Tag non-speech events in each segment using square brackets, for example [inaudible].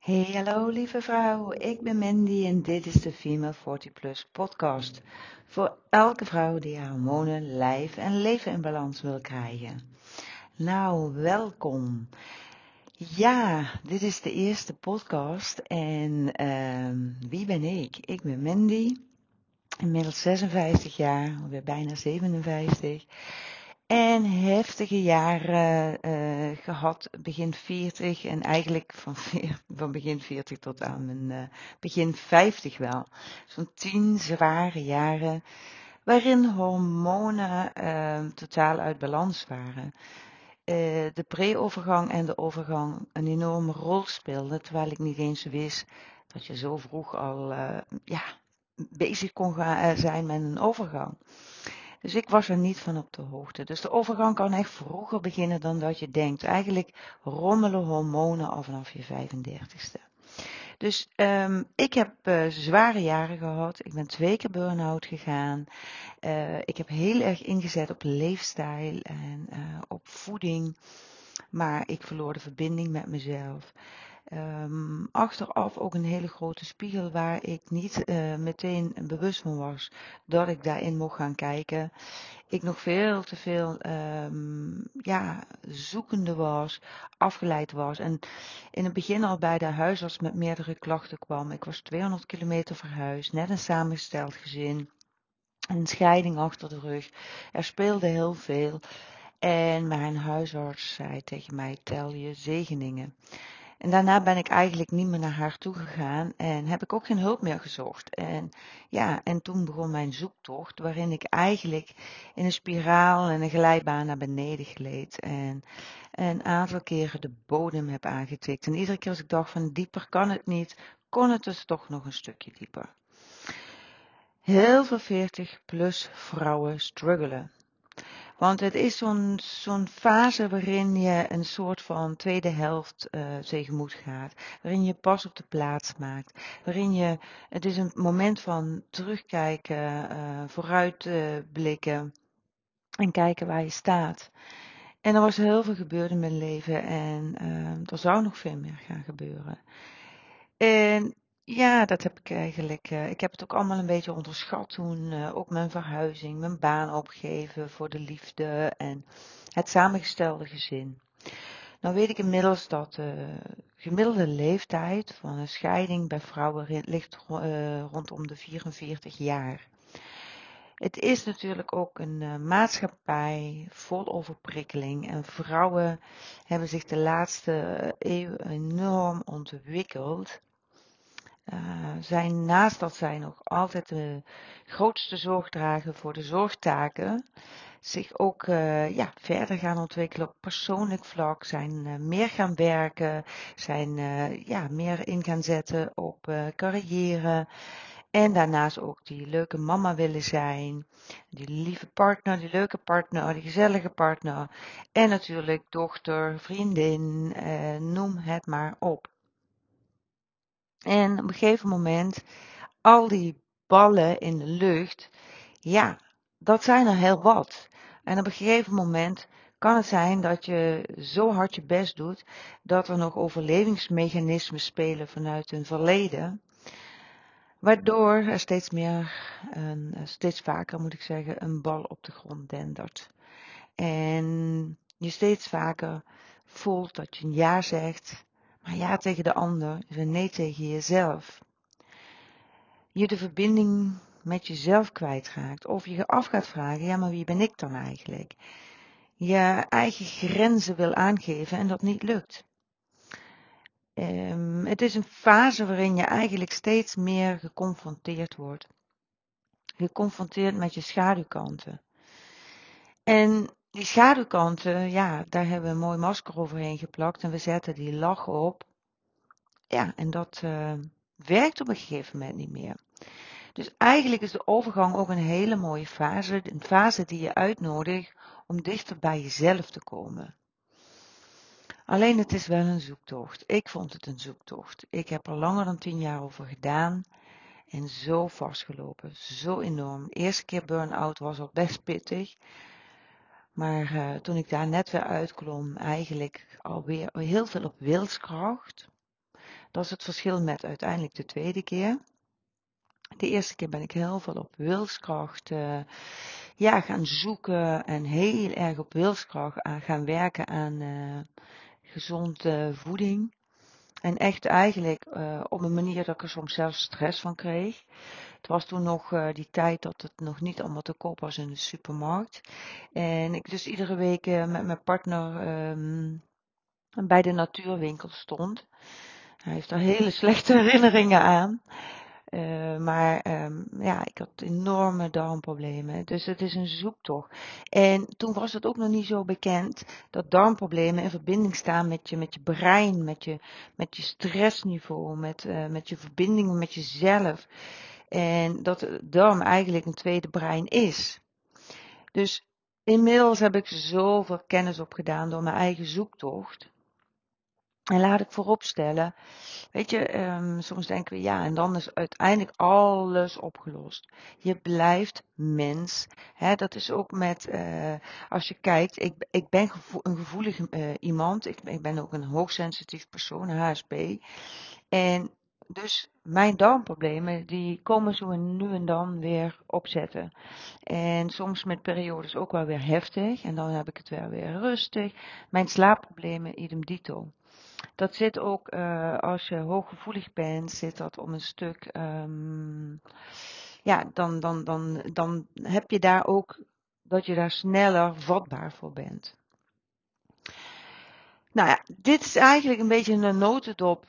Hey, hallo lieve vrouw. Ik ben Mandy en dit is de Female 40 Plus podcast. Voor elke vrouw die haar hormonen, lijf en leven in balans wil krijgen. Nou, welkom. Ja, dit is de eerste podcast en ehm, wie ben ik? Ik ben Mandy, inmiddels 56 jaar, alweer bijna 57. En heftige jaren uh, gehad, begin 40 en eigenlijk van, van begin 40 tot aan mijn uh, begin 50 wel. Zo'n 10 zware jaren waarin hormonen uh, totaal uit balans waren. de pre-overgang en de overgang een enorme rol speelden, terwijl ik niet eens wist dat je zo vroeg al ja, bezig kon zijn met een overgang. Dus ik was er niet van op de hoogte. Dus de overgang kan echt vroeger beginnen dan dat je denkt. Eigenlijk rommelen hormonen al vanaf je 35ste. Dus um, ik heb uh, zware jaren gehad. Ik ben twee keer burn-out gegaan. Uh, ik heb heel erg ingezet op leefstijl en uh, op voeding. Maar ik verloor de verbinding met mezelf. Um, achteraf ook een hele grote spiegel waar ik niet uh, meteen bewust van was dat ik daarin mocht gaan kijken. Ik nog veel te veel um, ja, zoekende was, afgeleid was. En in het begin al bij de huisarts met meerdere klachten kwam. Ik was 200 kilometer verhuisd, net een samengesteld gezin. Een scheiding achter de rug. Er speelde heel veel. En mijn huisarts zei tegen mij: tel je zegeningen. En daarna ben ik eigenlijk niet meer naar haar toe gegaan en heb ik ook geen hulp meer gezocht. En ja, en toen begon mijn zoektocht, waarin ik eigenlijk in een spiraal en een glijbaan naar beneden gleed. En een aantal keren de bodem heb aangetikt. En iedere keer als ik dacht van dieper kan het niet, kon het dus toch nog een stukje dieper. Heel veel 40 plus vrouwen struggelen. Want het is zo'n fase waarin je een soort van tweede helft uh, tegemoet gaat. Waarin je pas op de plaats maakt. Waarin je, het is een moment van terugkijken, uh, vooruitblikken uh, en kijken waar je staat. En er was heel veel gebeurd in mijn leven en er zou nog veel meer gaan gebeuren. En ja, dat heb ik eigenlijk. Uh, ik heb het ook allemaal een beetje onderschat toen. Uh, ook mijn verhuizing, mijn baan opgeven voor de liefde en het samengestelde gezin. Nou weet ik inmiddels dat de gemiddelde leeftijd van een scheiding bij vrouwen ligt rondom de 44 jaar. Het is natuurlijk ook een maatschappij vol overprikkeling en vrouwen hebben zich de laatste eeuw enorm ontwikkeld uh, zijn naast dat zij nog altijd de grootste zorg dragen voor de zorgtaken, zich ook uh, ja, verder gaan ontwikkelen op persoonlijk vlak, zijn uh, meer gaan werken, zijn ja, meer in gaan zetten op carrière. En daarnaast ook die leuke mama willen zijn, die lieve partner, die leuke partner, die gezellige partner. En natuurlijk dochter, vriendin, noem het maar op. En op een gegeven moment, al die ballen in de lucht, ja, dat zijn er heel wat. En op een gegeven moment kan het zijn dat je zo hard je best doet dat er nog overlevingsmechanismen spelen vanuit een verleden. Waardoor er steeds meer, een, steeds vaker moet ik zeggen, een bal op de grond dendert. En je steeds vaker voelt dat je een ja zegt maar ja tegen de ander is een nee tegen jezelf. Je de verbinding met jezelf kwijtraakt. Of je af gaat vragen, ja maar wie ben ik dan eigenlijk? Je eigen grenzen wil aangeven en dat niet lukt. Um, het is een fase waarin je eigenlijk steeds meer geconfronteerd wordt. Geconfronteerd met je schaduwkanten. En die schaduwkanten, ja, daar hebben we een mooi masker overheen geplakt en we zetten die lach op. Ja, en dat uh, werkt op een gegeven moment niet meer. Dus eigenlijk is de overgang ook een hele mooie fase, een fase die je uitnodigt om dichter bij jezelf te komen. Alleen het is wel een zoektocht. Ik vond het een zoektocht. Ik heb er langer dan tien jaar over gedaan en zo vastgelopen, zo enorm. De eerste keer burn-out was al best pittig. Maar uh, toen ik daar net weer uitklom, eigenlijk alweer heel veel op wilskracht. Dat is het verschil met uiteindelijk de tweede keer. De eerste keer ben ik heel veel op wilskracht uh, ja, gaan zoeken en heel erg op wilskracht aan gaan werken aan uh, gezonde voeding. En echt eigenlijk op een manier dat ik er soms zelf stress van kreeg. Het was toen nog uh, die tijd dat het nog niet allemaal te koop was in de supermarkt. En ik dus iedere week uh, met mijn partner um, bij de natuurwinkel stond. Hij heeft daar hele [laughs] slechte herinneringen aan. Uh, maar um, ja, ik had enorme darmproblemen. Dus het is een zoektocht. En toen was het ook nog niet zo bekend dat darmproblemen in verbinding staan met je, met je brein, met je, met je stressniveau, met, met je verbindingen met jezelf. En dat de darm eigenlijk een tweede brein is. Dus inmiddels heb ik zoveel kennis opgedaan door mijn eigen zoektocht. En laat ik vooropstellen, weet je, um, soms denken we ja, en dan is uiteindelijk alles opgelost. Je blijft mens. Hè, dat is ook met, uh, als je kijkt, ik, ik ben een gevoelig uh, iemand, ik, ik ben ook een hoogsensitief persoon, HSP. En dus mijn darmproblemen, die komen zo nu en dan weer opzetten. En soms met periodes ook wel weer heftig. En dan heb ik het wel weer rustig. Mijn slaapproblemen, idem dito. Dat zit ook, uh, als je hooggevoelig bent, zit dat om een stuk, um, ja, dan, dan, dan, dan heb je daar ook, dat je daar sneller vatbaar voor bent. Nou ja, dit is eigenlijk een beetje een notendop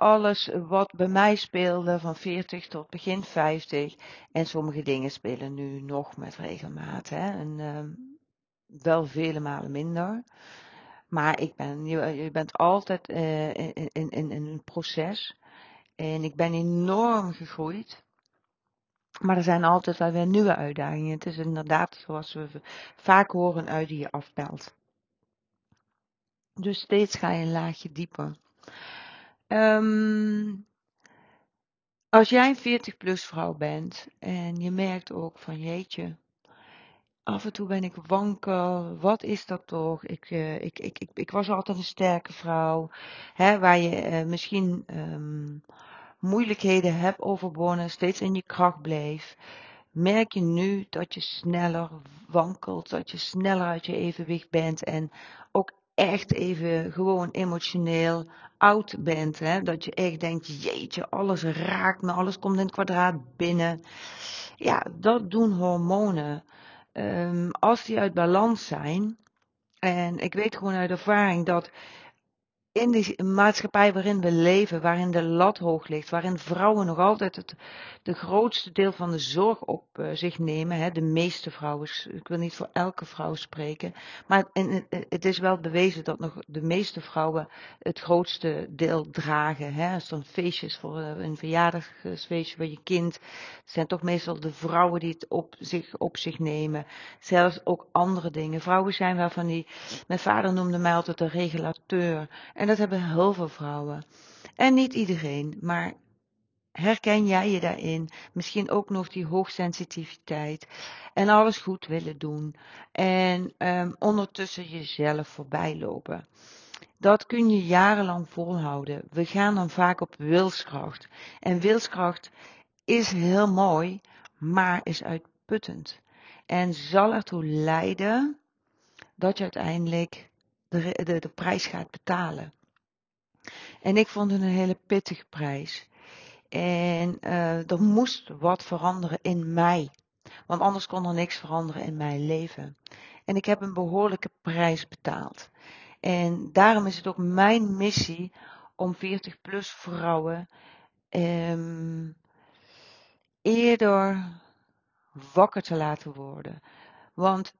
alles wat bij mij speelde van 40 tot begin 50. En sommige dingen spelen nu nog met regelmaat. Hè? En uh, wel vele malen minder. Maar ik ben, je, bent altijd uh, in, in, in, een proces. En ik ben enorm gegroeid. Maar er zijn altijd wel weer nieuwe uitdagingen. Het is inderdaad, zoals we vaak horen, uit die je afpelt. Dus steeds ga je een laagje dieper. Um, als jij een 40 plus vrouw bent en je merkt ook van jeetje, af en toe ben ik wankel, wat is dat toch? Ik, uh, ik, ik, ik, ik was altijd een sterke vrouw, hè, waar je uh, misschien um, moeilijkheden hebt overwonnen, steeds in je kracht bleef. Merk je nu dat je sneller wankelt, dat je sneller uit je evenwicht bent en echt even gewoon emotioneel oud bent. Hè? Dat je echt denkt, jeetje, alles raakt me, alles komt in het kwadraat binnen. Ja, dat doen hormonen. Um, als die uit balans zijn, en ik weet gewoon uit ervaring dat in de maatschappij waarin we leven, waarin de lat hoog ligt, waarin vrouwen nog altijd het de grootste deel van de zorg op uh, zich nemen, hè, de meeste vrouwen, ik wil niet voor elke vrouw spreken, maar en, het is wel bewezen dat nog de meeste vrouwen het grootste deel dragen. Hè. Als dan feestjes voor uh, een verjaardagsfeestje voor je kind, zijn toch meestal de vrouwen die het op zich, op zich nemen. Zelfs ook andere dingen. Vrouwen zijn wel van die, mijn vader noemde mij altijd een regulateur. En dat hebben heel veel vrouwen. En niet iedereen, maar herken jij je daarin? Misschien ook nog die hoogsensitiviteit. En alles goed willen doen. En um, ondertussen jezelf voorbij lopen. Dat kun je jarenlang volhouden. We gaan dan vaak op wilskracht. En wilskracht is heel mooi, maar is uitputtend. En zal ertoe leiden dat je uiteindelijk de, de, de prijs gaat betalen. En ik vond het een hele pittige prijs. En uh, er moest wat veranderen in mij. Want anders kon er niks veranderen in mijn leven. En ik heb een behoorlijke prijs betaald. En daarom is het ook mijn missie om 40 plus vrouwen um, eerder wakker te laten worden. Want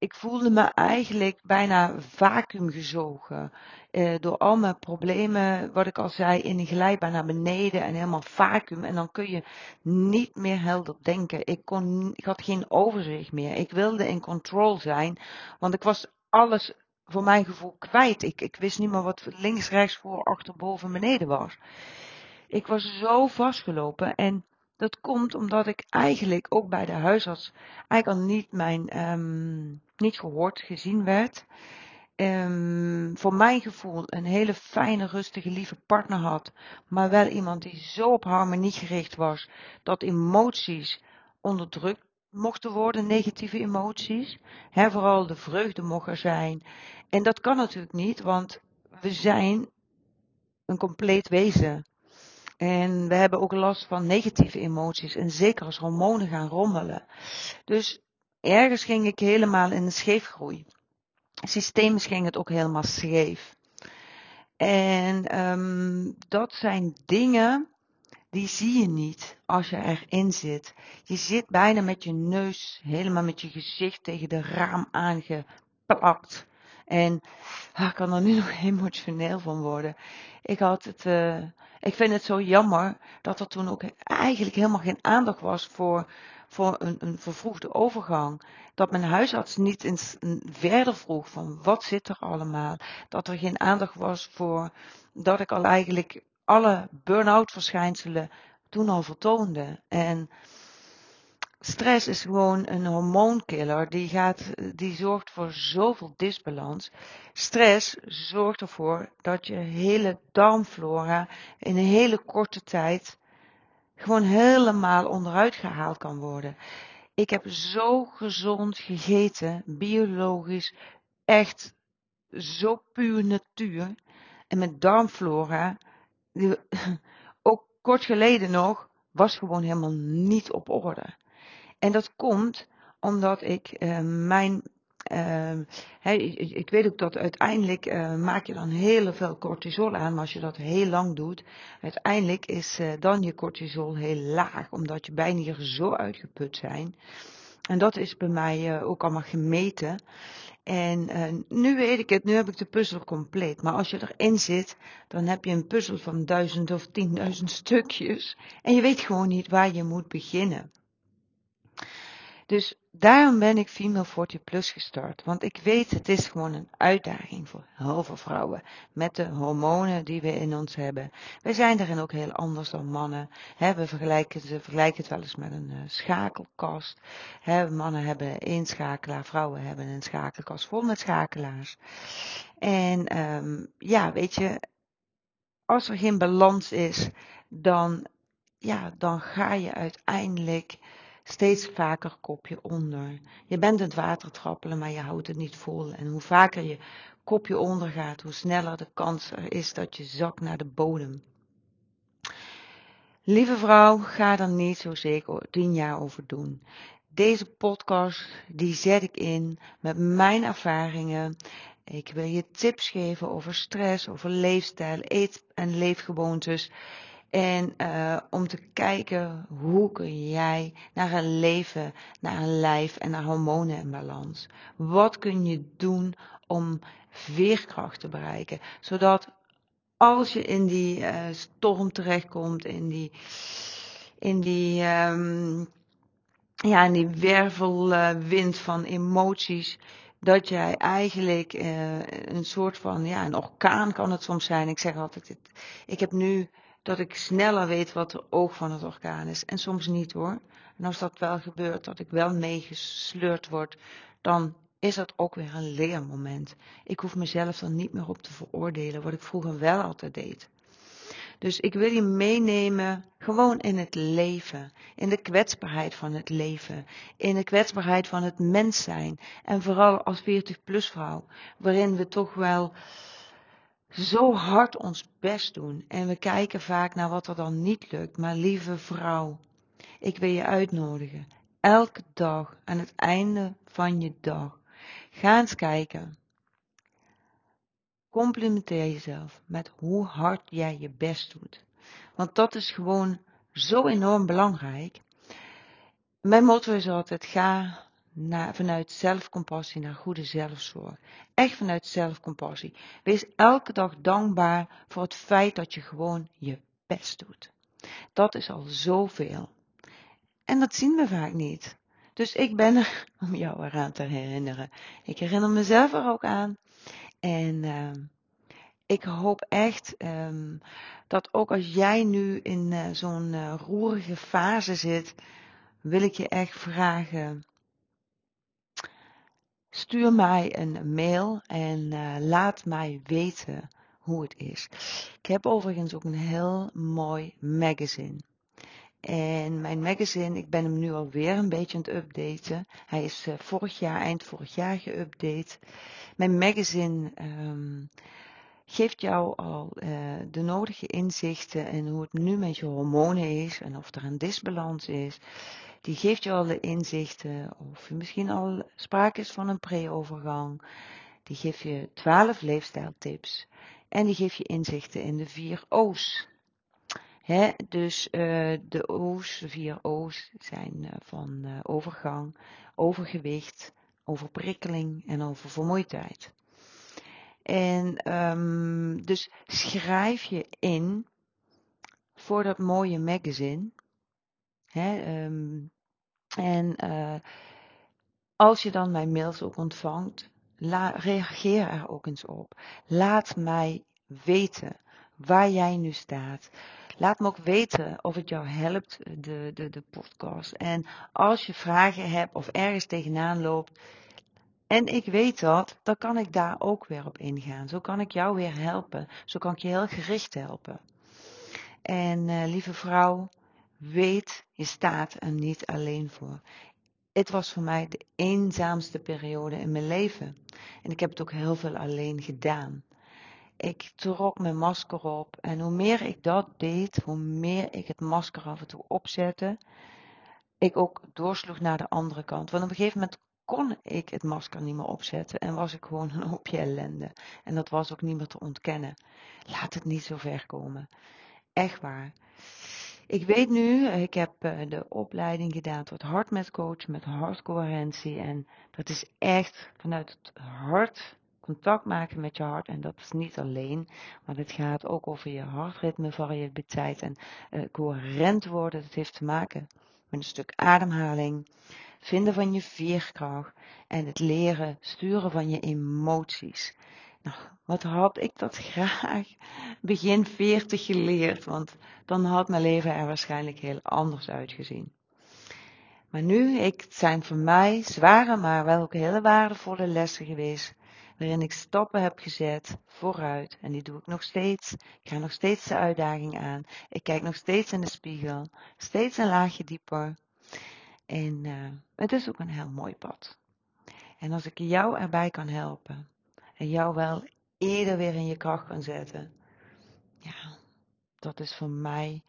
ik voelde me eigenlijk bijna vacuüm gezogen. Eh, door al mijn problemen, wat ik al zei, in een glijbaan naar beneden en helemaal vacuüm. En dan kun je niet meer helder denken. Ik, kon, ik had geen overzicht meer. Ik wilde in control zijn, want ik was alles voor mijn gevoel kwijt. Ik, ik wist niet meer wat links, rechts, voor, achter, boven, beneden was. Ik was zo vastgelopen en dat komt omdat ik eigenlijk ook bij de huisarts eigenlijk al niet mijn um, niet gehoord, gezien werd. um, voor mijn gevoel een hele fijne, rustige, lieve partner had, maar wel iemand die zo op harmonie gericht was dat emoties onderdrukt mochten worden, negatieve emoties. Vooral de vreugde mocht er zijn. En dat kan natuurlijk niet, want we zijn een compleet wezen. En we hebben ook last van negatieve emoties. En zeker als hormonen gaan rommelen. Dus ergens ging ik helemaal in de scheefgroei. Systemisch ging het ook helemaal scheef. En um, dat zijn dingen die zie je niet als je erin zit. Je zit bijna met je neus, helemaal met je gezicht tegen de raam aangeplakt. En ah, ik kan er nu [laughs] nog emotioneel van worden. Ik had het, uh, ik vind het zo jammer dat er toen ook eigenlijk helemaal geen aandacht was voor, voor een, een vervroegde overgang. Dat mijn huisarts niet eens verder vroeg van wat zit er allemaal. Dat er geen aandacht was voor dat ik al eigenlijk alle burn-out verschijnselen toen al vertoonde. En stress is gewoon een hormoonkiller. Die, gaat, die zorgt voor zoveel disbalans. Stress zorgt ervoor dat je hele darmflora in een hele korte tijd gewoon helemaal onderuit gehaald kan worden. Ik heb zo gezond gegeten, biologisch, echt zo puur natuur. En mijn darmflora, die, [laughs] ook kort geleden nog, was gewoon helemaal niet op orde. En dat komt omdat ik uh, mijn. Uh, ik, weet ook dat uiteindelijk uh, maak je dan heel veel cortisol aan, maar als je dat heel lang doet, uiteindelijk is dan je cortisol heel laag, omdat je bijnieren zo uitgeput zijn. En dat is bij mij ook allemaal gemeten. En nu weet ik het, nu heb ik de puzzel compleet. Maar als je erin zit, dan heb je een puzzel van duizend of tienduizend stukjes. En je weet gewoon niet waar je moet beginnen. Dus daarom ben ik Female 40 Plus gestart. Want ik weet, het is gewoon een uitdaging voor heel veel vrouwen. Met de hormonen die we in ons hebben. Wij zijn daarin ook heel anders dan mannen. we vergelijken, ze vergelijken het wel eens met een uh, schakelkast. mannen hebben één schakelaar, vrouwen hebben een schakelkast vol met schakelaars. En um, ja, weet je, als er geen balans is, dan, ja, dan ga je uiteindelijk steeds vaker kopje onder. Je bent het water trappelen, maar je houdt het niet vol. En hoe vaker je kopje onder gaat, hoe sneller de kans er is dat je zakt naar de bodem. Lieve vrouw, ga er niet zo zeker tien jaar over doen. Deze podcast die zet ik in met mijn ervaringen. Ik wil je tips geven over stress, over leefstijl, eet- en leefgewoontes. En uh, om te kijken hoe kun jij naar een leven, naar een lijf en naar hormonen in balans. Wat kun je doen om veerkracht te bereiken, zodat als je in die uh, storm terechtkomt, in die, in die, um, ja, in die wervelwind van emoties, dat jij eigenlijk uh, een soort van, ja, een orkaan kan het soms zijn. Ik zeg altijd, ik heb nu dat ik sneller weet wat de oog van het orkaan is. En soms niet hoor. En als dat wel gebeurt, dat ik wel meegesleurd word, dan is dat ook weer een leermoment. Ik hoef mezelf er niet meer op te veroordelen, wat ik vroeger wel altijd deed. Dus ik wil je meenemen gewoon in het leven, in de kwetsbaarheid van het leven, in de kwetsbaarheid van het mens zijn. En vooral als 40 plus vrouw, waarin we toch wel zo hard ons best doen en we kijken vaak naar wat er dan niet lukt. Maar lieve vrouw, ik wil je uitnodigen. Elke dag aan het einde van je dag. Ga eens kijken. Complimenteer jezelf met hoe hard jij je best doet. Want dat is gewoon zo enorm belangrijk. Mijn motto is altijd: ga vanuit zelfcompassie naar goede zelfzorg. Echt vanuit zelfcompassie. Wees elke dag dankbaar voor het feit dat je gewoon je best doet. Dat is al zoveel. En dat zien we vaak niet. Dus ik ben er [laughs] om jou eraan te herinneren. Ik herinner mezelf er ook aan. En uh, ik hoop echt um, dat ook als jij nu in uh, zo'n uh, roerige fase zit, wil ik je echt vragen stuur mij een mail en uh, laat mij weten hoe het is. Ik heb overigens ook een heel mooi magazine. En mijn magazine, ik ben hem nu alweer een beetje aan het updaten. Hij is uh, vorig jaar, eind vorig jaar geüpdate. Mijn magazine um, geeft jou al uh, de nodige inzichten in hoe het nu met je hormonen is en of er een disbalans is. Die geeft je al de inzichten of misschien al sprake is van een pre-overgang. Die geeft je 12 leefstijltips en die geeft je inzichten in de vier O's. Dus uh, de O's, de vier O's zijn uh, van uh, overgang, overgewicht, overprikkeling en over vermoeidheid. En um, dus schrijf je in voor dat mooie magazine. Hè, um, en als je dan mijn mails ook ontvangt, reageer er ook eens op. Laat mij weten waar jij nu staat. Laat me ook weten of het jou helpt, de, de, de podcast. En als je vragen hebt of ergens tegenaan loopt, en ik weet dat, dan kan ik daar ook weer op ingaan. Zo kan ik jou weer helpen. Zo kan ik je heel gericht helpen. En uh, lieve vrouw, weet, je staat er niet alleen voor. Het was voor mij de eenzaamste periode in mijn leven. En ik heb het ook heel veel alleen gedaan. Ik trok mijn masker op en hoe meer ik dat deed, hoe meer ik het masker af en toe opzette, ik ook doorsloeg naar de andere kant. Want op een gegeven moment kon ik het masker niet meer opzetten en was ik gewoon een hoopje ellende. En dat was ook niet meer te ontkennen. Laat het niet zo ver komen. Echt waar. Ik weet nu, ik heb eh, de opleiding gedaan tot hart met coach, met hartcoherentie. En dat is echt vanuit het hart contact maken met je hart. En dat is niet alleen, maar het gaat ook over je hartritme, variabiliteit en uh, coherent worden. Dat heeft te maken met een stuk ademhaling, vinden van je veerkracht en het leren sturen van je emoties. Nou, wat had ik dat graag begin 40 geleerd, want dan had mijn leven er waarschijnlijk heel anders uitgezien. Maar nu, ik, het zijn voor mij zware, maar wel ook hele waardevolle lessen geweest, waarin ik stappen heb gezet vooruit. En die doe ik nog steeds. Ik ga nog steeds de uitdaging aan. Ik kijk nog steeds in de spiegel, steeds een laagje dieper. En uh, het is ook een heel mooi pad. En als ik jou erbij kan helpen en jou wel eerder weer in je kracht kan zetten, ja, dat is voor mij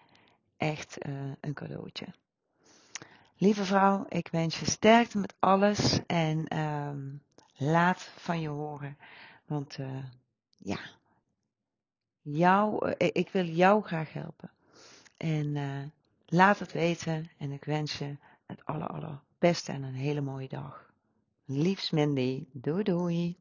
echt uh, een cadeautje. Lieve vrouw, ik wens je sterkte met alles en um, laat van je horen. Want uh, ja, jou, ik wil jou graag helpen. En laat het weten en ik wens je het aller, allerbeste en een hele mooie dag. Liefs Mandy. Doei doei.